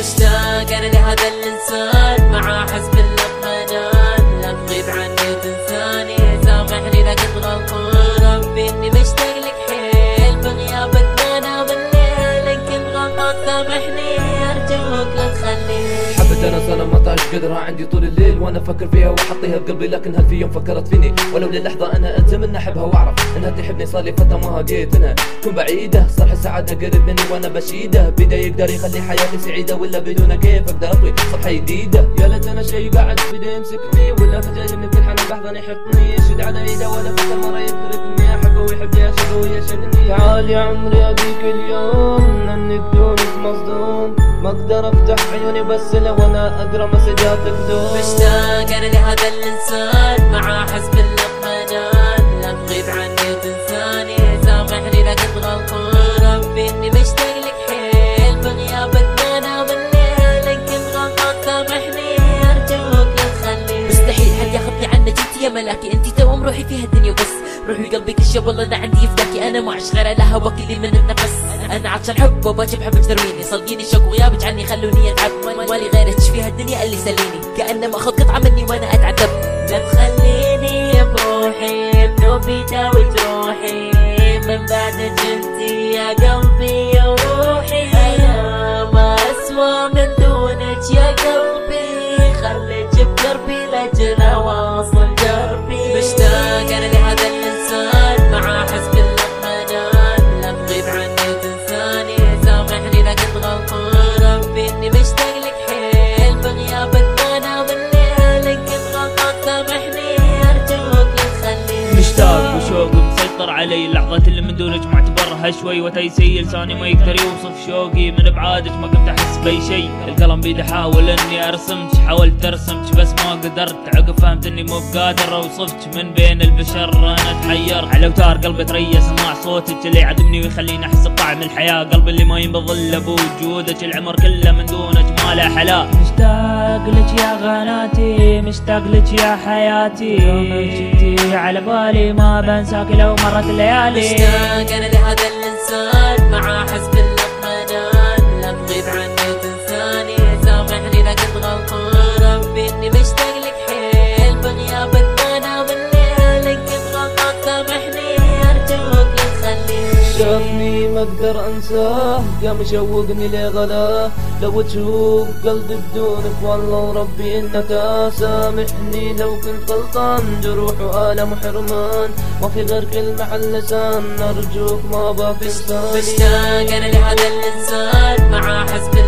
مشتاق أنا لهذا الإنسان مع حسب الاطمئنان لا تغيب عني وتنساني سامحني إذا كنت غلطان. ربي إني مشتاق لك حيل بغيابك أنا بالليل إن كنت غلطان سامحني أرجوك لا قدرها عندي طول الليل وأنا أفكر فيها وأحطيها بقلبي لكن هل في يوم فكرت فيني؟ ولو للحظة أنا أتمنى أحبها وأعرف إنها تحبني صار لي فترة ما هديت انها تكون بعيدة صالح السعاده قرب مني وأنا بشيدة. بدا يقدر يخلي حياتي سعيدة ولا بدونه كيف أقدر أطوي؟ صفحه جديدة. يا ليت أنا شي قاعد بدا يمسكني ولا فجأة من كل حنان لحظه يحطني. يشد على ايده ولا فكر مرة يتركني. أحبه ويحبني اشقه ويشقني تعال يا عمري أبيك اليوم لاني بدونك مصدوم. ما أقدر افتح عيوني بس لو أنا اقرا مسجاتك دوم مشتاق أنا لهذا الإنسان مع حسب الاطمئنان يا ملاكي أنت توم روحي في هالدنيا وبس روحي وقلبي كل شيء والله أنا عندي يفداكي. أنا ما اعيش غير لها وكلي من النفس. أنا عطشان حب وباجي بحبك ترويني صدقيني شوق وغيابك عني خلوني اتعب مالي غيرك في هالدنيا اللي يسليني؟ كانه ماخذ قطعة مني وأنا اتعذب لا تخليني بروحي بنوبي داوي جروحي من بعدك انت يا قلبي يا روحي. أنا ما اسوى من وشوق مسيطر علي اللحظات اللي من دونك معتبرها شوي. وتيسي لساني ما يقدر يوصف شوقي من بعادك ما كنت أحس بأي شيء. القلم بيدي احاول إني أرسمك حاولت أرسمك بس ما قدرت. عقب فهمت إني مو بقادر أوصفك. من بين البشر أنا أتحير. على أوتار قلبي تريا سماع صوتك اللي يعذبني ويخليني أحس بطعم الحياة. قلبي اللي ما ينبض إلا بوجودك. العمر كله من دونك ما له حلا. مشتاق لك يا غناتي مشتاق لك يا حياتي. يومك جيتي على بالي ما بنساك لو مرت الليالي مشتاق أنا لهذا الإنسان مع حسب الاطمئنان لا تغيب عني وتنساني سامحني إذا كنت غلطان. ربي إني مشتاق لك حيل بغيابك أنا بالليل كنت غلطان سامحني أرجوك. شافني ما أقدر أنساه. قام يشوقني لغلاه لو تشوف قلبي بدونك والله وربي إنك سامحني. لو كنت غلطان جروح والم وحرمان. ما في غير كلمة على اللسان أرجوك ما باقي لساني مشتاق أنا لهذا الإنسان. مع حسب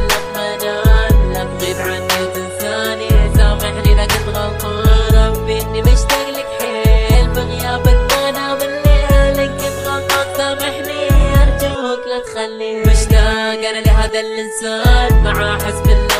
لهذا الإنسان مع تغيب عني